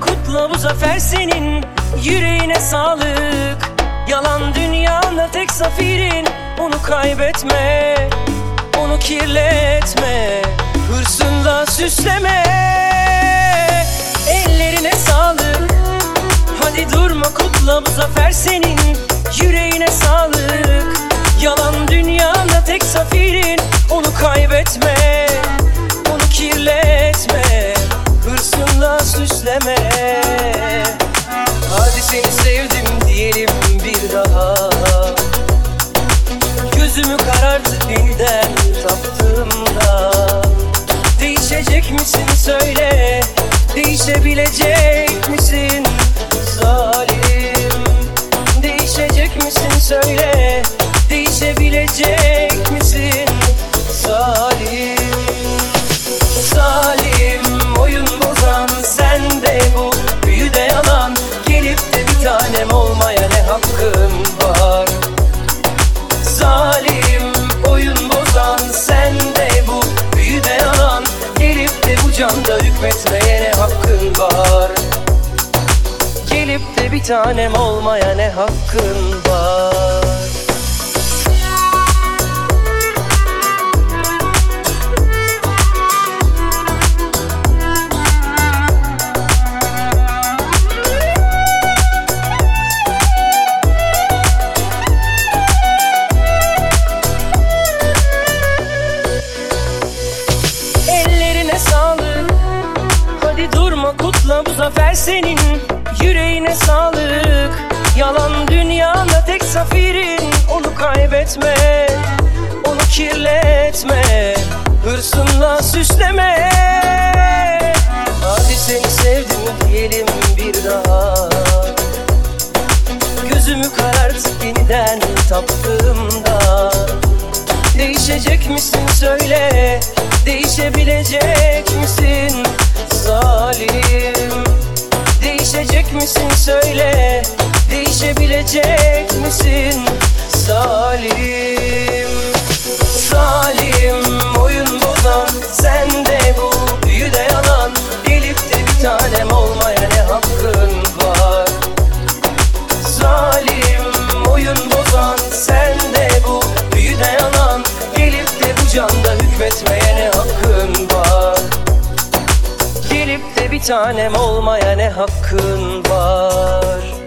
kutla bu zafer senin. Yüreğine sağlık. Yalan dünyanda tek zafirin. Onu kaybetme. Onu kirletme. Hırsınla süsleme. Ellerine sağlık. Hadi durma kutla bu zafer senin. Yüreğine sağlık. Yalan dünyanda tek zafirin. Onu kaybetme Gözümü karartıp yeniden taptığımda Değişecek misin söyle Değişebilecek misin zalim? Değişecek misin söyle Değişebilecek Gelip de bir tanem olmaya ne hakkın var? Ellerine sağlık. Hadi durma kutla bu zafer senin Yüreğine sağlık. Yalan dünyanda tek zafirin Onu kaybetme Onu kirletme. Hırsınla süsleme. Hadi seni sevdim diyelim bir daha. Gözümü karartıp yeniden taptığımda. Değişecek misin söyle. Değişebilecek misin? Zalim Değişecek misin söyle. Değişebilecek misin? Zalim Zalim oyun bozan sen tanem olmaya ne hakkın var